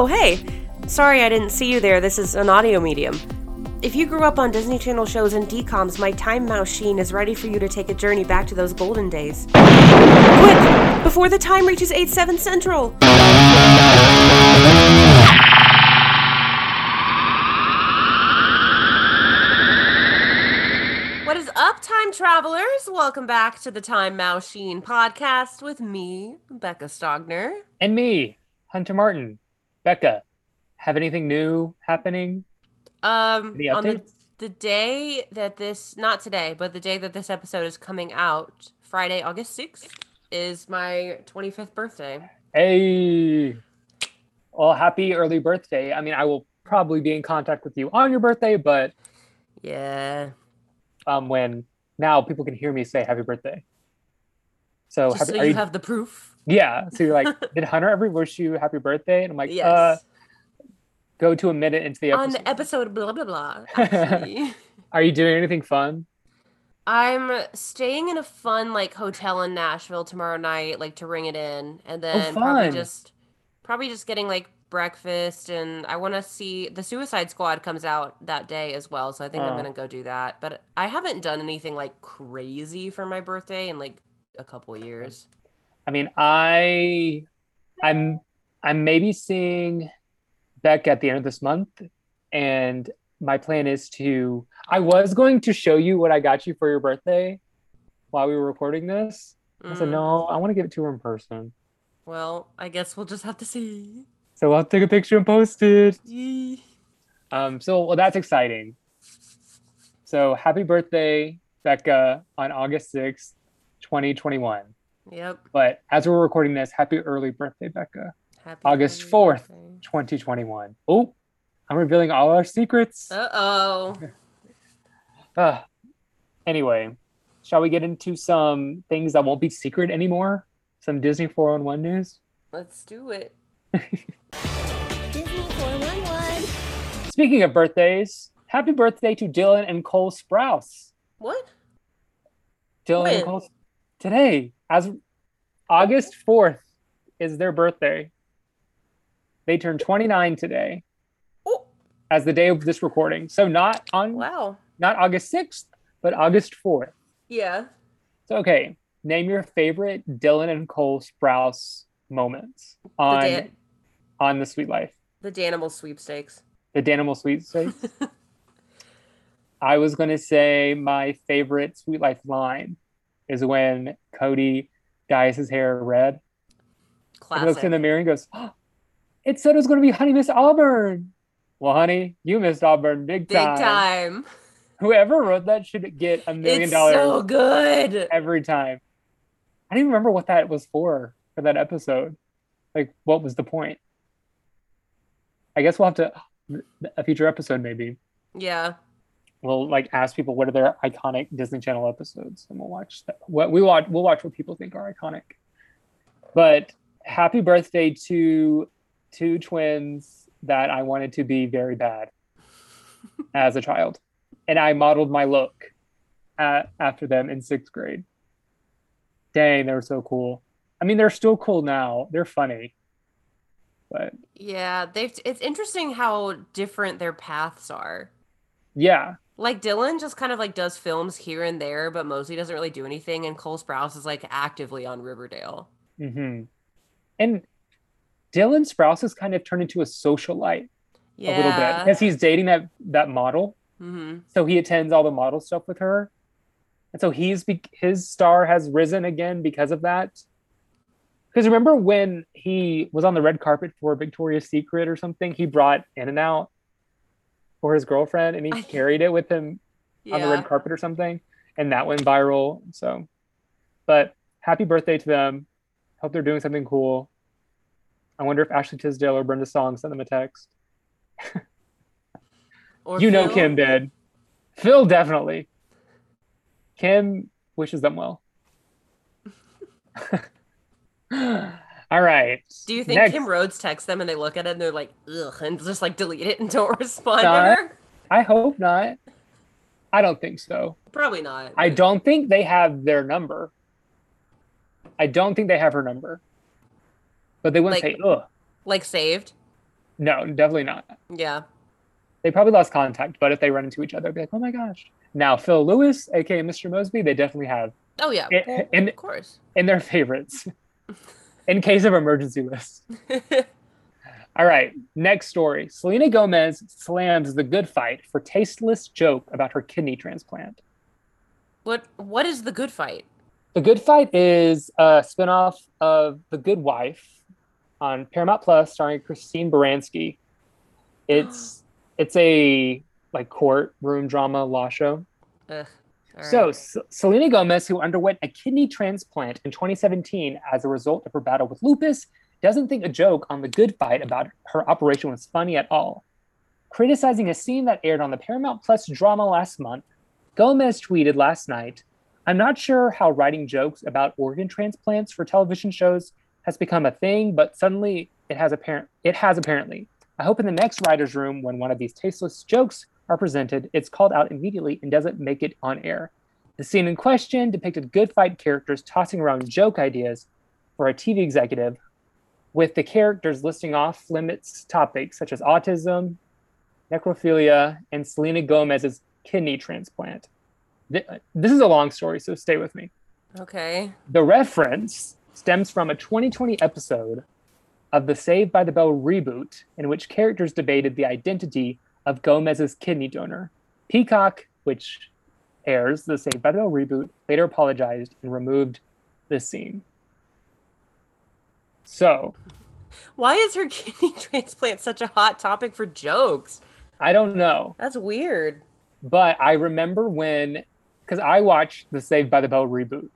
Oh, hey! Sorry I didn't see you there. This is an audio medium. If you grew up on Disney Channel shows and DCOMs, my Time Machine is ready for you to take a journey back to those golden days. Quick! Before the time reaches 8 7 Central! What is up, time travelers? Welcome back to the Time Machine podcast with me, Becca Stogner. And me, Hunter Martin. Becca, have anything new happening? Um, Any on the, the day that this, not today, but the day that this episode is coming out, Friday, August 6th, is my 25th birthday. Hey, well, happy early birthday. I mean, I will probably be in contact with you on your birthday, but Yeah. um, when now people can hear me say happy birthday. So, happy, so you you- have the proof. Yeah. So you're like, did Hunter ever wish you happy birthday? And I'm like, Yes. uh, go to a minute into the episode. on episode. the episode, blah, blah, blah. Actually. Are you doing anything fun? I'm staying in a fun like hotel in Nashville tomorrow night, like to ring it in, and then probably Oh, fun. just probably just getting like breakfast, and I want to see the Suicide Squad comes out that day as well, so I think I'm Oh. gonna go do that. But I haven't done anything like crazy for my birthday in like a couple years. I mean, I, I'm, I'm maybe seeing Beck at the end of this month, and my plan is to. I was going to show you what I got you for your birthday while we were recording this. I said Mm, no, I want to give it to her in person. Well, I guess we'll just have to see. So I'll take a picture and post it. Yee. Um, so well, that's exciting. So happy birthday, Becca, on August sixth, twenty twenty one. Yep. But as we're recording this, happy early birthday, Becca. Happy August 4th. 2021. Oh, I'm revealing all our secrets. Uh oh. Ah. Anyway, shall we get into some things that won't be secret anymore? Some Disney 411 news? Let's do it. Disney 411. Speaking of birthdays, happy birthday to Dylan and Cole Sprouse. What? Dylan When? and Cole today, as August 4th is their birthday. They turned 29 today Oh, as the day of this recording. So not on wow. not August 6th, but August 4th. Yeah. So okay, name your favorite Dylan and Cole Sprouse moments on the, Dan- on the Suite Life, the Danimal sweepstakes. the Danimal sweepstakes. I was gonna say my favorite Suite Life line is when Cody dyes his hair red. He Classic. looks in the mirror and goes, oh, "It said it was gonna be Honey Miss Auburn." Well, honey, you missed Auburn big Big time. Big time. Whoever wrote that should get a million It's dollars so good. every time. I don't even remember what that was for for that episode. Like, what was the point? I guess we'll have to a future episode maybe. Yeah. We'll like ask people what are their iconic Disney Channel episodes, and we'll watch that. What we watch, we'll watch what people think are iconic. But happy birthday to two twins that I wanted to be very bad as a child, and I modeled my look at, after them in sixth grade. Dang, they were so cool. I mean, they're still cool now. They're funny, but Yeah. They've it's interesting how different their paths are. yeah, Like Dylan just kind of like does films here and there, but mostly doesn't really do anything. And Cole Sprouse is like actively on Riverdale. hmm And Dylan Sprouse has kind of turned into a socialite Yeah. a little bit because he's dating that that model. hmm So he attends all the model stuff with her, and so he's his star has risen again because of that. Because remember when he was on the red carpet for Victoria's Secret or something, he brought In-N-Out for his girlfriend, and he carried it with him on the red carpet or something, and that went viral. So, but happy birthday to them. Hope they're doing something cool. I wonder if Ashley Tisdale or Brenda Song sent them a text. Or you know Kim did. Phil definitely. Kim wishes them well. All right. Do you think Next. Kim Rhodes texts them and they look at it and they're like, ugh, and just like delete it and don't respond Not- to her? I hope not. I don't think so. Probably not. I don't think they have their number. I don't think they have her number. But they wouldn't Like- say, ugh. like saved. No, definitely not. Yeah. They probably lost contact, but if they run into each other, be like, oh my gosh. Now, Phil Lewis, aka Mr. Moseby, they definitely have Oh yeah. It- well, and- of course. in their favorites in case of emergency list. All right, next story. Selena Gomez slams the good fight for tasteless joke about her kidney transplant. what what is the good fight? The Good Fight is a spinoff of The Good Wife on Paramount Plus, starring Christine Baranski. It's it's a like courtroom drama law show. Ugh. All So right. S- Selena Gomez, who underwent a kidney transplant in 2017 as a result of her battle with lupus, doesn't think a joke on The Good Fight about her operation was funny at all. Criticizing a scene that aired on the Paramount Plus drama last month, Gomez tweeted last night, I'm not sure how writing jokes about organ transplants for television shows has become a thing, but suddenly it has apparent it has apparently. I hope in the next writer's room, when one of these tasteless jokes are presented, it's called out immediately and doesn't make it on air. The scene in question depicted good fight characters tossing around joke ideas for a TV executive, with the characters listing off limits topics such as autism, necrophilia, and Selena Gomez's kidney transplant. This is a long story, so stay with me. Okay. The reference stems from a 2020 episode of the Saved by the Bell reboot, in which characters debated the identity of Gomez's kidney donor. Peacock, which airs the Saved by the Bell reboot, later apologized and removed this scene. So, Why is her kidney transplant such a hot topic for jokes? I don't know, That's weird. but I remember when, because I watched the Saved by the Bell reboot,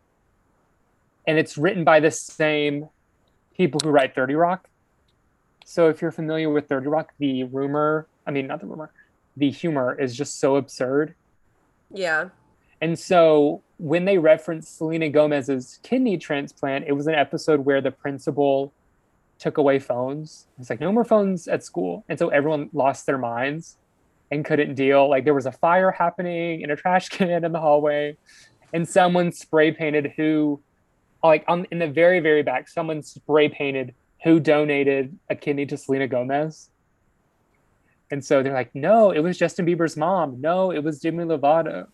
and it's written by the same people who write 30 Rock. So if you're familiar with 30 Rock, the rumor, I mean, not the rumor, the humor is just so absurd. Yeah. And so when they referenced Selena Gomez's kidney transplant, it was an episode where the principal took away phones. It's like, no more phones at school. And so everyone lost their minds and couldn't deal. Like there was a fire happening in a trash can in the hallway, and someone spray painted who, like on in the very, very back, someone spray painted who donated a kidney to Selena Gomez. And so they're like, no, it was Justin Bieber's mom. No, it was Demi Lovato.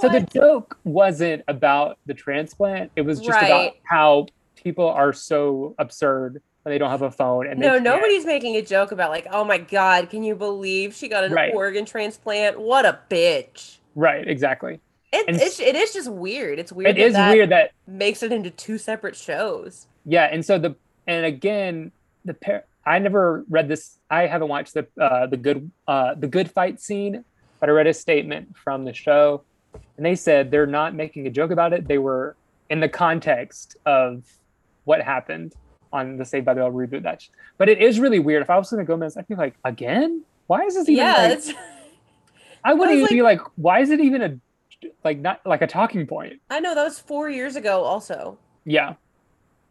So the joke wasn't about the transplant. It was just about how people are so absurd when they don't have a phone. And no, nobody's making a joke about like, oh my god, can you believe she got an Right. organ transplant? What a bitch. Right, exactly. It, And it's, it is just weird. It's weird. It that is that weird that makes it into two separate shows. yeah, and so the and again the pair. I never read this. I haven't watched the uh, the good uh, the good fight scene, but I read a statement from the show, and they said they're not making a joke about it. They were in the context of what happened on the Saved by the Bell reboot. That, but it is really weird. If I was Selena Gomez, I'd be like, again, why is this even? Yeah, like, I wouldn't was even like- be like, why is it even a like not like a talking point? I know that was four years ago. Also, Yeah.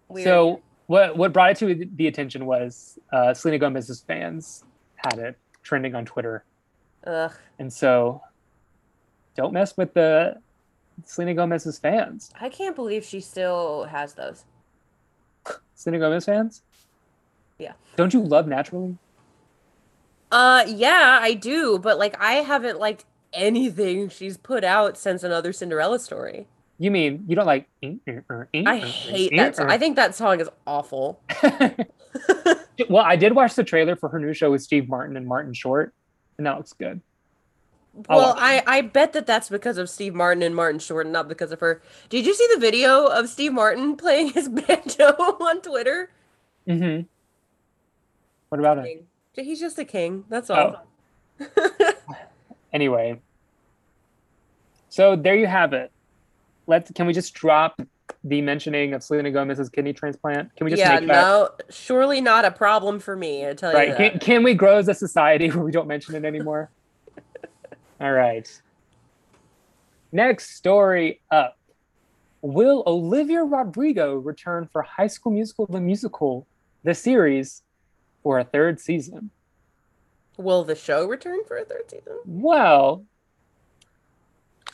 weird. So what what brought it to the attention was uh, Selena Gomez's fans had it trending on Twitter, Ugh. and so don't mess with the Selena Gomez's fans. I can't believe she still has those. Selena Gomez fans. Yeah. Don't you love Naturally? Uh, yeah, I do, but like, I haven't liked anything she's put out since another Cinderella story. You mean you don't like? Mm, mm, mm, I hate that song. I think that song is awful. well, I did watch the trailer for her new show with Steve Martin and Martin Short, and that looks good. I'll Well, I, I bet that that's because of Steve Martin and Martin Short, and not because of her. Did you see the video of Steve Martin playing his banjo on Twitter? hmm What about it? He's just a king. That's Oh. all. Anyway, so there you have it. Let's. Can we just drop the mentioning of Selena Gomez's kidney transplant? Can we just yeah, make that no, surely not a problem for me. I tell you right? Can, can we grow as a society where we don't mention it anymore? All right. Next story up. Will Olivia Rodrigo return for High School Musical the musical, the series, for a third season? Will the show return for a third season? Well,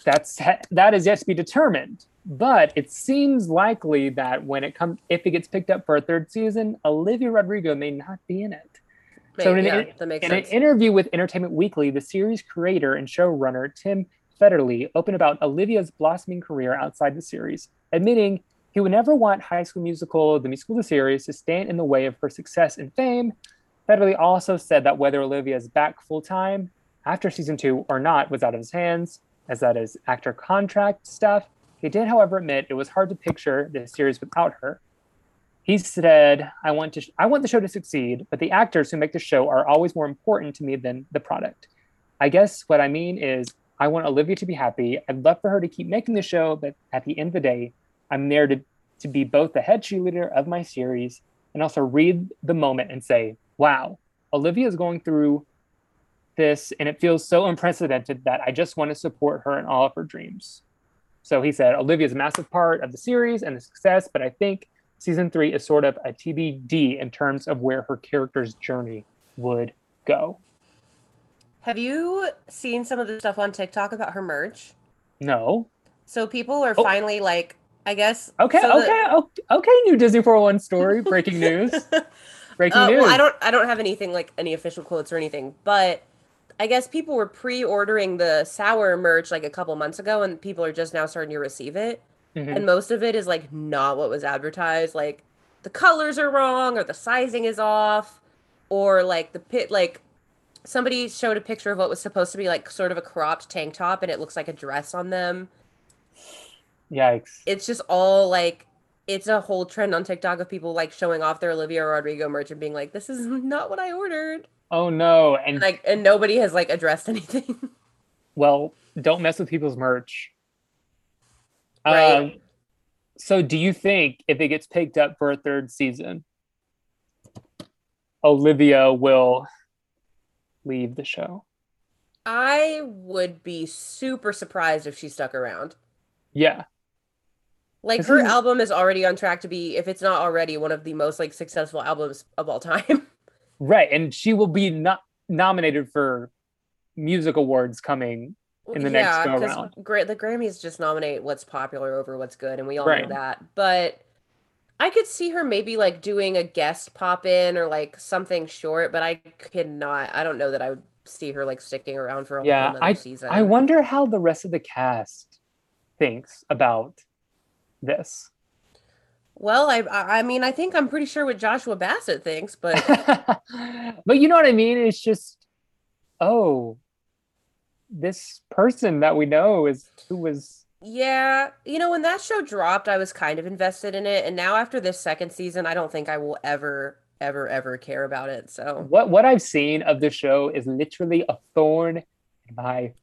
that's that is yet to be determined. But it seems likely that when it comes, if it gets picked up for a third season, Olivia Rodrigo may not be in it. So in, yeah, an, in an interview with Entertainment Weekly, the series creator and showrunner Tim Federle opened about Olivia's blossoming career outside the series, admitting he would never want High School Musical, the musical the series, to stand in the way of her success and fame. Federle also said that whether Olivia is back full time after season two or not was out of his hands, as that is actor contract stuff. He did, however, admit it was hard to picture the series without her. He said, "I want to, I want the show to succeed, but the actors who make the show are always more important to me than the product. I guess what I mean is, I want Olivia to be happy. I'd love for her to keep making the show, but at the end of the day, I'm there to to be both the head cheerleader of my series and also read the moment and say, wow, Olivia is going through this and it feels so unprecedented that I just want to support her in all of her dreams. So he said, Olivia's a massive part of the series and the success, but I think season three is sort of a TBD in terms of where her character's journey would go. Have you seen some of the stuff on TikTok about her merch? No. So people are Oh. finally like, I guess. Okay, so the- okay, o- okay, new Disney 401 story, breaking news. Breaking Uh, news. well, I don't. I don't have anything like any official quotes or anything, but I guess people were pre-ordering the sour merch like a couple months ago, and people are just now starting to receive it. Mhm. And most of it is like not what was advertised. Like the colors are wrong, or the sizing is off, or like the pit. Like somebody showed a picture of what was supposed to be like sort of a cropped tank top, and it looks like a dress on them. Yikes. It's just all like. It's a whole trend on TikTok of people like showing off their Olivia Rodrigo merch and being like, "This is not what I ordered." Oh no. And like and nobody has like addressed anything well, don't mess with people's merch. Right. Um, so do you think if it gets picked up for a third season, Olivia will leave the show? i would be super surprised if she stuck around Yeah. like her album is already on track to be if it's not already one of the most like successful albums of all time Right. And she will be not nominated for music awards coming. In the next go round. Gra- the grammys just nominate what's popular over what's good and we all Right. know that but i could see her maybe like doing a guest pop in or like something short but i could not i don't know that i would see her like sticking around for a Yeah, whole another season I wonder how the rest of the cast thinks about this. Well, I I mean I think I'm pretty sure what Joshua Bassett thinks, but but you know what I mean? It's just, oh, this person that we know is who was yeah, you know when that show dropped, I was kind of invested in it, and now after this second season, I don't think I will ever ever ever care about it. So what what I've seen of the show is literally a thorn in my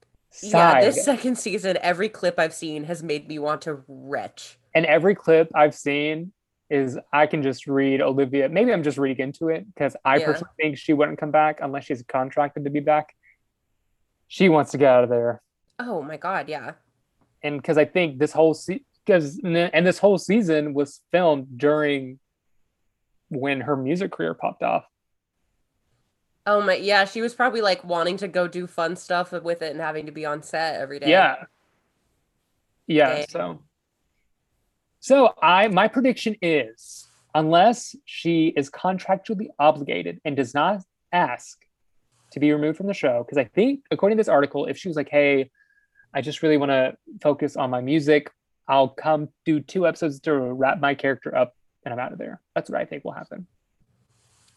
yeah, this second season, every clip I've seen has made me want to retch. And every clip I've seen is I can just read Olivia. Maybe I'm just reading into it because I Yeah. personally think she wouldn't come back unless she's contracted to be back. She wants to get out of there. Oh my god, yeah. and because I think this whole because and this whole season was filmed during when her music career popped off. Oh my yeah, she was probably like wanting to go do fun stuff with it and having to be on set every day. Yeah, yeah. Dang. So, so I my prediction is unless she is contractually obligated and does not ask to be removed from the show, because I think according to this article, if she was like, "Hey, I just really want to focus on my music," I'll come do two episodes to wrap my character up, and I'm out of there. That's what I think will happen.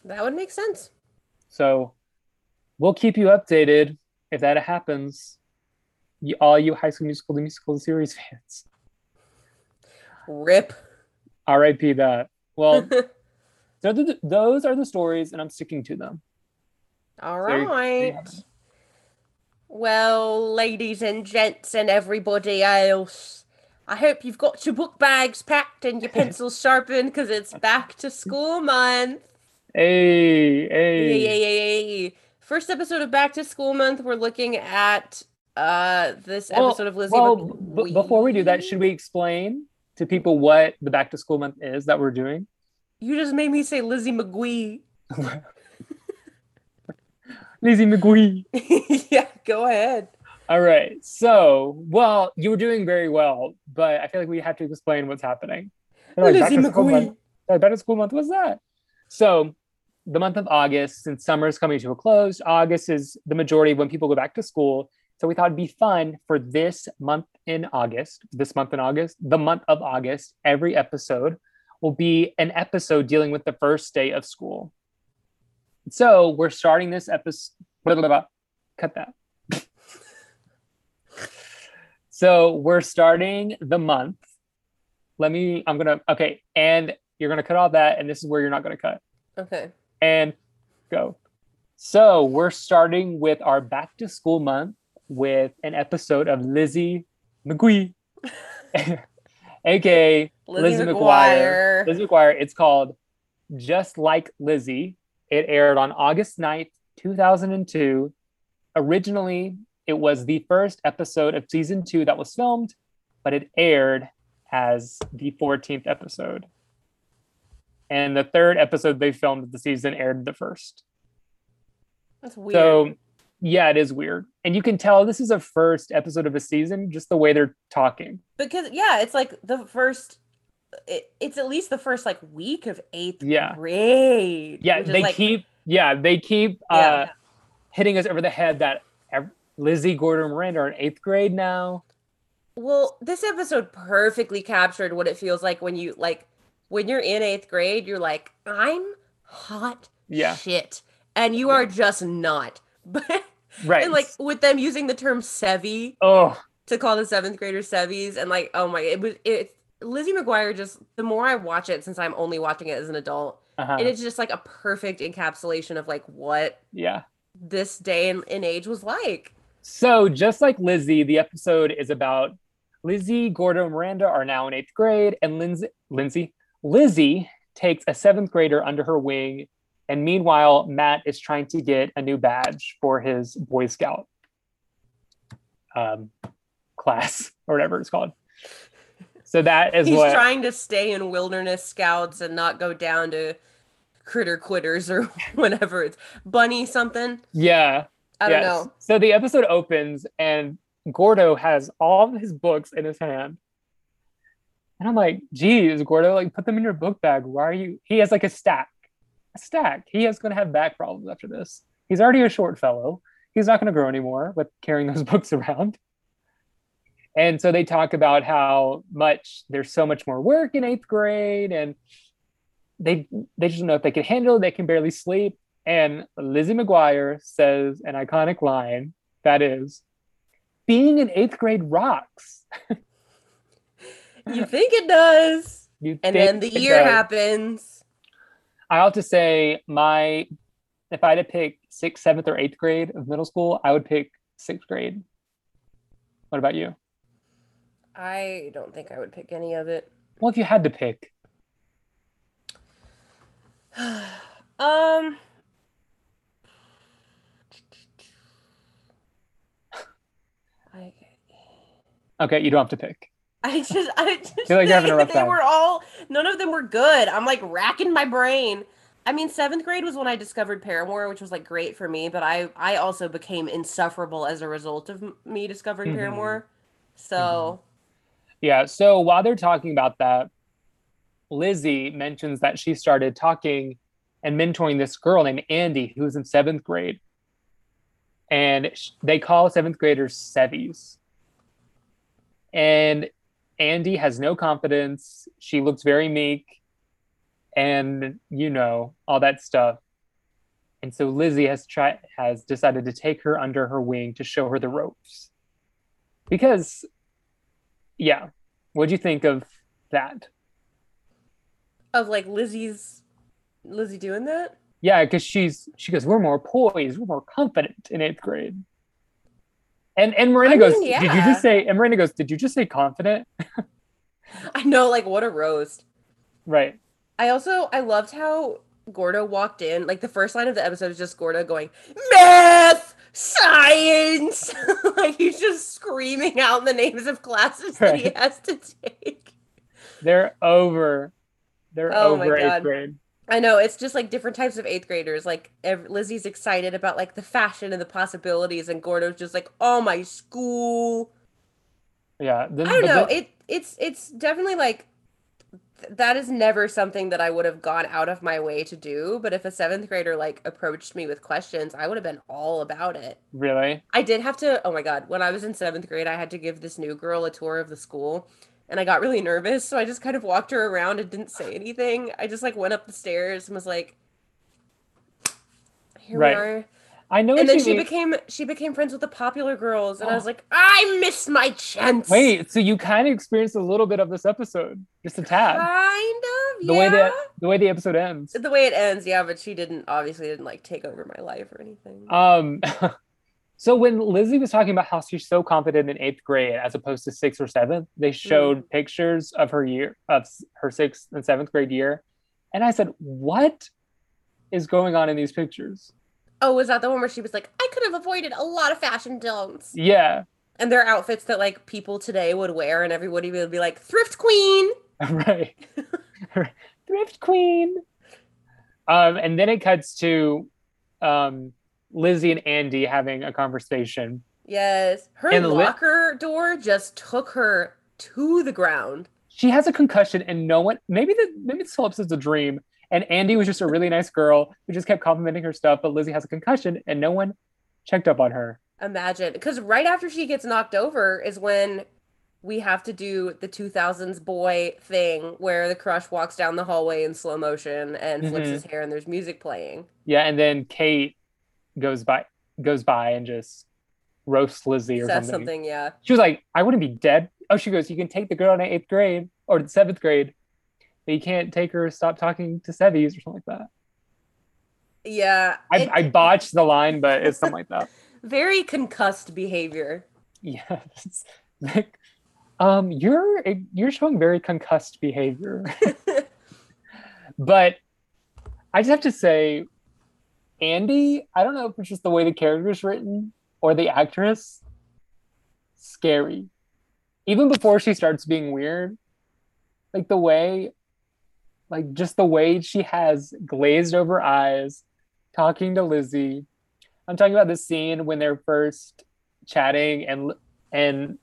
That would make sense. So we'll keep you updated if that happens. You, all you High School Musical, the musical series fans. Rip. R.I.P. That. Well, so th- those are the stories, and I'm sticking to them. All So you- there you have right. Well, ladies and gents and everybody else, I hope you've got your book bags packed and your pencils sharpened because it's back to school month. Hey, hey. yeah, yeah, yeah. First episode of Back to School Month, we're looking at uh this Well- episode of Lizzie. Well, b- before we do that, should we explain to people what the back to school month is that we're doing? You just made me say Lizzie McGuee. Lizzie McGuee. yeah, go ahead. All right. So, well, you were doing very well, but I feel like we have to explain what's happening. Like, Lizzie back to school McGuee. Like, back to school month. What's that? So, the month of August, since summer is coming to a close, August is the majority of when people go back to school. So we thought it'd be fun for this month in August, this month in August, the month of August, every episode will be an episode dealing with the first day of school. So we're starting this episode. Cut that. so we're starting the month. Let me, I'm going to, okay. And you're going to cut all that. And this is where you're not going to cut. Okay. And go. So we're starting with our back to school month with an episode of Lizzie McGuee, aka Lizzie Lizzie McGuire. McGuire. Lizzie McGuire. It's called Just Like Lizzie. It aired on August 9th, 2002. Originally, it was the first episode of season two that was filmed, but it aired as the 14th episode. And the third episode they filmed of the season aired the first. That's weird. So, yeah, it is weird. And you can tell this is a first episode of a season, just the way they're talking. because yeah, it's like the first. It, it's at least the first like week of eighth Yeah. grade. Yeah, they like- keep, yeah, they keep uh, Yeah. hitting us over the head that Lizzie, Gordon, Miranda are in eighth grade now. Well, this episode perfectly captured what it feels like when you like when you're in eighth grade. You're like, I'm hot Yeah. shit, and you are just not. But Right. and like with them using the term "sevy" oh, to call the seventh graders "sevies," and like, oh my, it was it. Lizzie McGuire just the more I watch it, since I'm only watching it as an adult, uh-huh. it is just like a perfect encapsulation of like what yeah. this day and, and age was like. So, just like Lizzie, the episode is about Lizzie, Gordon, and Miranda are now in eighth grade, and Lindsay, Lindsay, Lizzie takes a seventh grader under her wing, and meanwhile, Matt is trying to get a new badge for his Boy Scout um, class or whatever it's called. So that is He's what trying to stay in wilderness scouts and not go down to critter quitters or whatever it's bunny something. Yeah. I don't know. So the episode opens and Gordo has all of his books in his hand. And I'm like, geez, Gordo, like put them in your book bag. Why are you? He has like a stack, a stack. He is going to have back problems after this. He's already a short fellow. He's not going to grow anymore with carrying those books around. And so they talk about how much there's so much more work in eighth grade and they they just don't know if they can handle it. They can barely sleep. And Lizzie McGuire says an iconic line that is, being in eighth grade rocks. You think it does. You And then the year does. happens. I have to say, my if I had to pick sixth, seventh, or eighth grade of middle school, I would pick sixth grade. What about you? I don't think I would pick any of it. Well, if you had to pick, Um I okay, you don't have to pick. I just I just feel like you're having a think rough they time. were all none of them were good. I'm like racking my brain. I mean, seventh grade was when I discovered Paramore, which was like great for me, but I I also became insufferable as a result of me discovering Mhm. Paramore. So Yeah. So while they're talking about that, Lizzie mentions that she started talking and mentoring this girl named Andy, who was in seventh grade. And sh- they call seventh graders sevies. And Andy has no confidence. She looks very meek and, you know, all that stuff. And so Lizzie has tried has decided to take her under her wing to show her the ropes. Because yeah, what'd you think of that? of like Lizzie's Lizzie doing that. Yeah, because she's she goes, we're more poised, we're more confident in eighth grade. And and Miranda I goes, mean, did you just say? And Marina goes, did you just say confident? I know, like what a roast. Right. I also I loved how Gordo walked in. Like the first line of the episode is just Gordo going math, science. like he's just screaming out the names of classes that he has to take. They're over. They're Oh my over eighth grade. I know it's just like different types of eighth graders. Like ev- Lizzie's excited about like the fashion and the possibilities, and Gordo's just like, "Oh my school." Yeah. I don't know. It it's it's definitely like that is never something that I would have gone out of my way to do. But if a seventh grader like approached me with questions, I would have been all about it. Really? I did have to. Oh my god! When I was in seventh grade, I had to give this new girl a tour of the school, and I got really nervous. So I just kind of walked her around and didn't say anything. I just like went up the stairs and was like, "Here Right. we are." I know And then she mean. became she became friends with the popular girls, and I was Oh. like, "I missed my chance." Wait, so you kind of experienced a little bit of this episode, just a tad. kind of. the yeah. way that the way the episode ends. the way it ends, yeah, but she didn't obviously didn't like take over my life or anything. Um, so when Lizzie was talking about how she's so confident in eighth grade as opposed to sixth or seventh, they showed pictures of her year of her sixth and seventh grade year, and I said, "What is going on in these pictures?" oh, was that the one where she was like, I could have avoided a lot of fashion don'ts? Yeah, And they're outfits that like people today would wear, and everybody would be like, thrift queen. right. Thrift queen. Um, and then it cuts to um, Lizzie and Andy having a conversation. Yes. Her And the li- locker door just took her to the ground. she has a concussion and no one maybe the maybe this whole episode's a dream and andy was just a really nice girl who just kept complimenting her stuff but lizzie has a concussion and no one checked up on her Imagine. Because right after she gets knocked over is when we have to do the 2000s boy thing where the crush walks down the hallway in slow motion and flips Mhm. his hair and there's music playing. yeah and then kate goes by goes by and just roasts lizzie or Says something. something, yeah. she was like i wouldn't be dead oh she goes you can take the girl in eighth grade or seventh grade but you can't take her stop talking to sevies or something like that Yeah. I, it- I botched the line but it's something like that very concussed behavior. Yes. Like, um, you're you're showing very concussed behavior. but I just have to say, Andy, I don't know if it's just the way the character is written or the actress, scary. Even before she starts being weird, like the way, like just the way she has glazed over eyes, talking to Lizzie. I'm talking about the scene when they're first chatting and and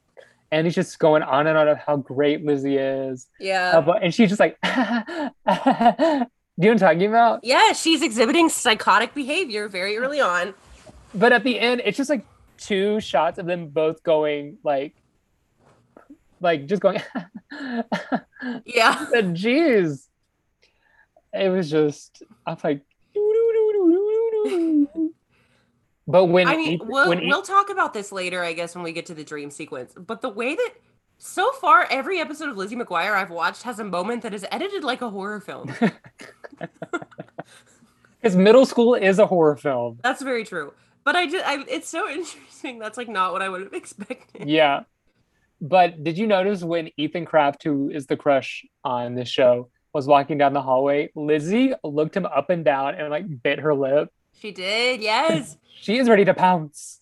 and he's just going on and on of how great Lizzie is. Yeah. And she's just like, do you know what I'm talking about? yeah, she's exhibiting psychotic behavior very early on. But at the end, it's just like two shots of them both going like, like just going, Yeah. jeez. It was just, I was like, but when I mean, we'll, when we'll talk about this later, I guess, when we get to the dream sequence. But the way that so far every episode of Lizzie McGuire I've watched has a moment that is edited like a horror film. because middle school is a horror film. That's very true. But I just, I, it's so interesting. That's like not what I would have expected. Yeah. But did you notice when Ethan Craft, who is the crush on this show, was walking down the hallway, Lizzie looked him up and down and like bit her lip. She did, yes. She is ready to pounce.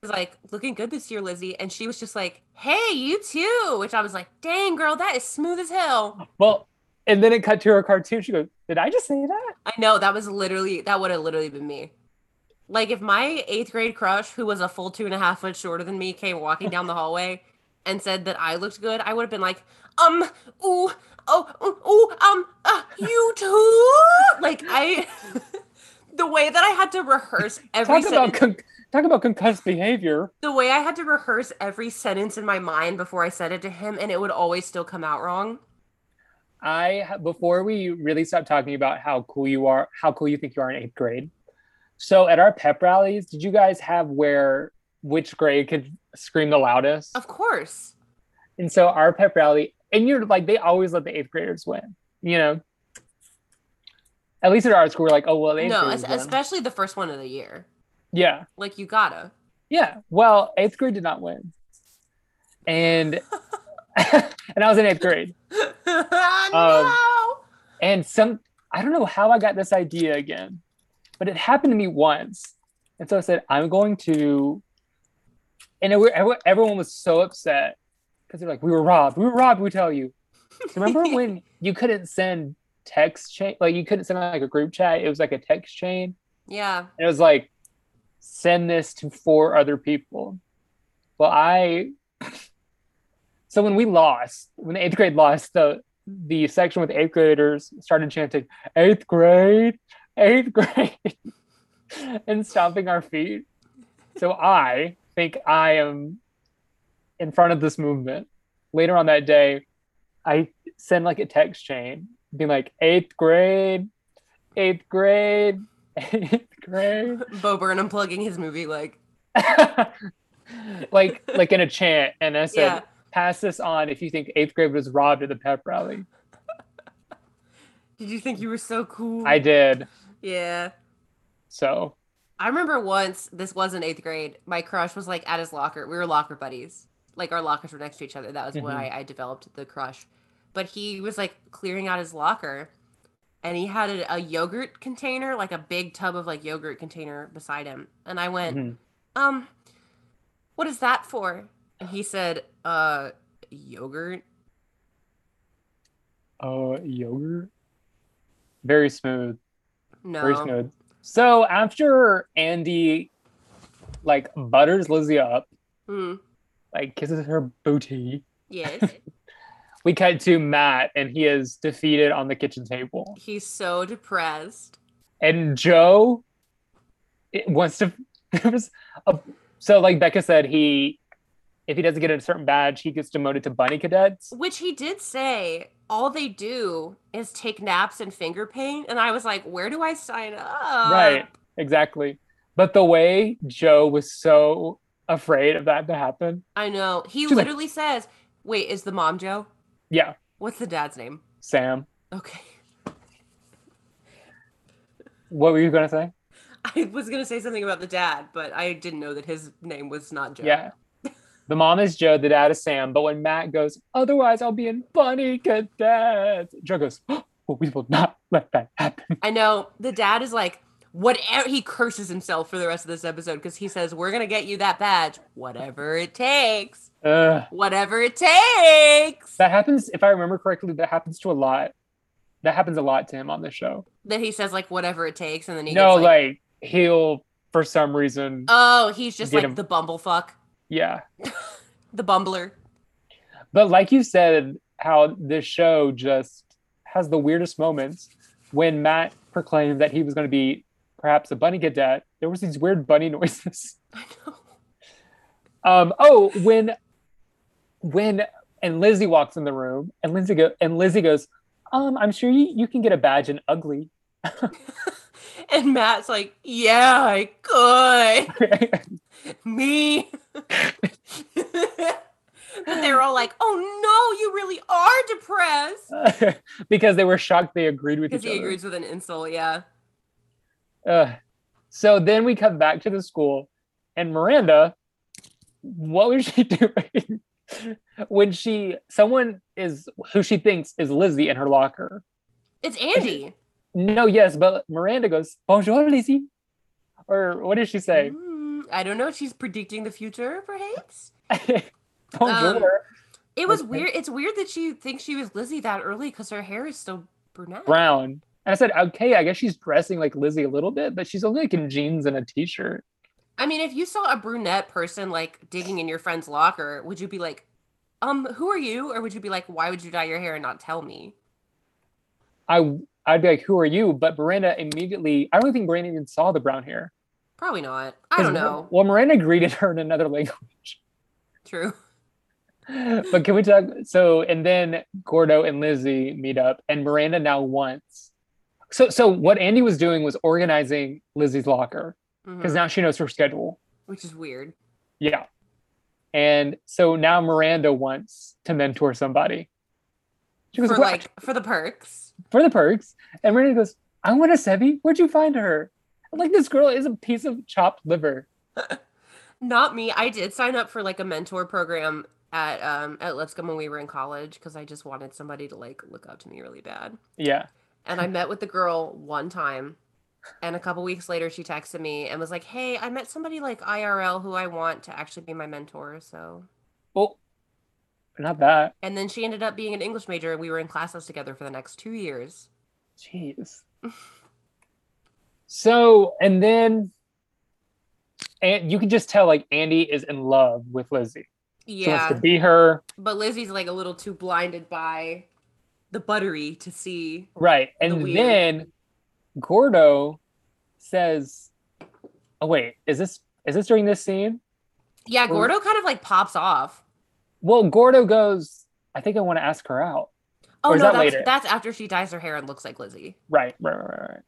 was like, looking good this year, Lizzie. And she was just like, hey, you too. Which I was like, dang, girl, that is smooth as hell. Well, and then it cut to her cartoon. She goes, Did I just say that? I know that was literally, that would have literally been me. Like if my eighth grade crush, who was a full two and a half foot shorter than me, came walking down the hallway and said that I looked good, I would have been like, um, ooh, oh, ooh, ooh um, uh, you too. Like I, the way that I had to rehearse every Talk about con- talk about concussed behavior. the way I had to rehearse every sentence in my mind before I said it to him, and it would always still come out wrong. I before we really stop talking about how cool you are, how cool you think you are in eighth grade. So at our pep rallies, did you guys have where which grade could scream the loudest? Of course. And so our pep rally, and you're like, they always let the eighth graders win, you know? At least at our school, we're like, oh, well, the eighth No, graders es- win. especially the first one of the year. Yeah. Like you gotta. Yeah. Well, eighth grade did not win. And, and I was in eighth grade. no. Um, and some, I don't know how I got this idea again, but it happened to me once. And so I said, I'm going to, and it, everyone- everyone was so upset because they're like, we were robbed. We were robbed, we tell you. Remember when you couldn't send text chain, like you couldn't send like a group chat? It was like a text chain. yeah. And it was like, send this to four other people. Well, I, so when we lost, when the eighth grade lost, the the section with eighth graders started chanting eighth grade, eighth grade, and stomping our feet. So I think I am in front of this movement. Later on that day, I send like a text chain being like eighth grade, eighth grade, eighth grade. Bo Burnham plugging his movie like like like in a chant and I said Yeah. Pass this on if you think eighth grade was robbed at the pep rally. Did you think you were so cool? I did. Yeah. So I remember once, this was in eighth grade, my crush was like at his locker. We were locker buddies. Like our lockers were next to each other. That was when Mhm. I, I developed the crush. But he was like clearing out his locker and he had a, a yogurt container, like a big tub of like yogurt container beside him. And I went, mhm. um, what is that for? He said, uh, yogurt. uh yogurt. Very smooth. No. Very smooth. So after Andy like butters Lizzie up, Hmm. like kisses her booty, Yes. we cut to Matt and he is defeated on the kitchen table. He's so depressed. and Jo it wants to. There was a so like Becca said he if he doesn't get a certain badge he gets demoted to bunny cadets. Which he did say all they do is take naps and finger paint. And I was like, where do I sign up? right, exactly. But the way Jo was so afraid of that to happen, I know. He She's like- literally says, wait, is the mom Jo? yeah, What's the dad's name? Sam. Okay. What were you gonna say? I was going to say something about the dad, but I didn't know that his name was not Jo. Yeah. The mom is Jo, the dad is Sam. But when Matt goes, otherwise I'll be in bunny cadets, Jo goes, oh, we will not let that happen. I know. The dad is like, whatever. He curses himself for the rest of this episode because he says, we're going to get you that badge, whatever it takes. Whatever it takes. That happens, if I remember correctly, that happens to a lot. That happens a lot to him on this show. that he says, like, whatever it takes. And then he no, gets like, like, he'll for some reason. oh, he's just like him. the bumblefuck, yeah. the bumbler. But like you said, how this show just has the weirdest moments when Matt proclaimed that he was going to be perhaps a bunny cadet. There was these weird bunny noises. I know. Um, oh, when when and Lizzie walks in the room and Lindsay go and Lizzie goes, um, I'm sure you, you can get a badge in ugly. And Matt's like, yeah, I could. Me. but they're all like, oh no, you really are depressed. because they were shocked they agreed with Because each he other. agrees with an insult, yeah. Ugh. so then we come back to the school, and Miranda, what was she doing when she someone is who she thinks is Lizzie in her locker? It's Andy. No, yes, but Miranda goes, "Bonjour, Lizzie," or what does she say? Mm, I don't know. She's predicting the future, perhaps. Bonjour, It was Okay. weird. It's weird that she thinks she was Lizzie that early because her hair is still brunette. brown. And I said, okay, I guess she's dressing like Lizzie a little bit, but she's only like in jeans and a t-shirt. I mean, if you saw a brunette person like digging in your friend's locker, would you be like, um, who are you? Or would you be like, why would you dye your hair and not tell me? I I'd be like, who are you? But Miranda immediately, I don't think Miranda even saw the brown hair. Probably not. I don't know. Well, Miranda greeted her in another language. True. but can we talk? So, and then Gordo and Lizzie meet up, and Miranda now wants. So, so what Andy was doing was organizing Lizzie's locker because Mhm. now she knows her schedule. Which is weird. Yeah. And so now Miranda wants to mentor somebody. She goes, For "What?" like for the perks. For the perks. And Miranda goes, I want a Sevi. Where'd you find her? I'm like, this girl is a piece of chopped liver. Not me. I did sign up for like a mentor program at um at Lipscomb when we were in college because I just wanted somebody to like look up to me really bad. Yeah. And I met with the girl one time. And a couple weeks later she texted me and was like, Hey, I met somebody like IRL who I want to actually be my mentor. So Well, not that. and then she ended up being an English major and we were in classes together for the next two years. Jeez. so, and then, and you can just tell like Andy is in love with Lizzie. Yeah. to be her. But Lizzie's like a little too blinded by the buttery to see. Right. And weird. then Gordo says, Oh wait, is this is this during this scene? Yeah, Or- Gordo kind of like pops off. Well, Gordo goes, I think I want to ask her out. Oh no, that that's later? that's after she dyes her hair and looks like Lizzie. Right, right, right, right, right.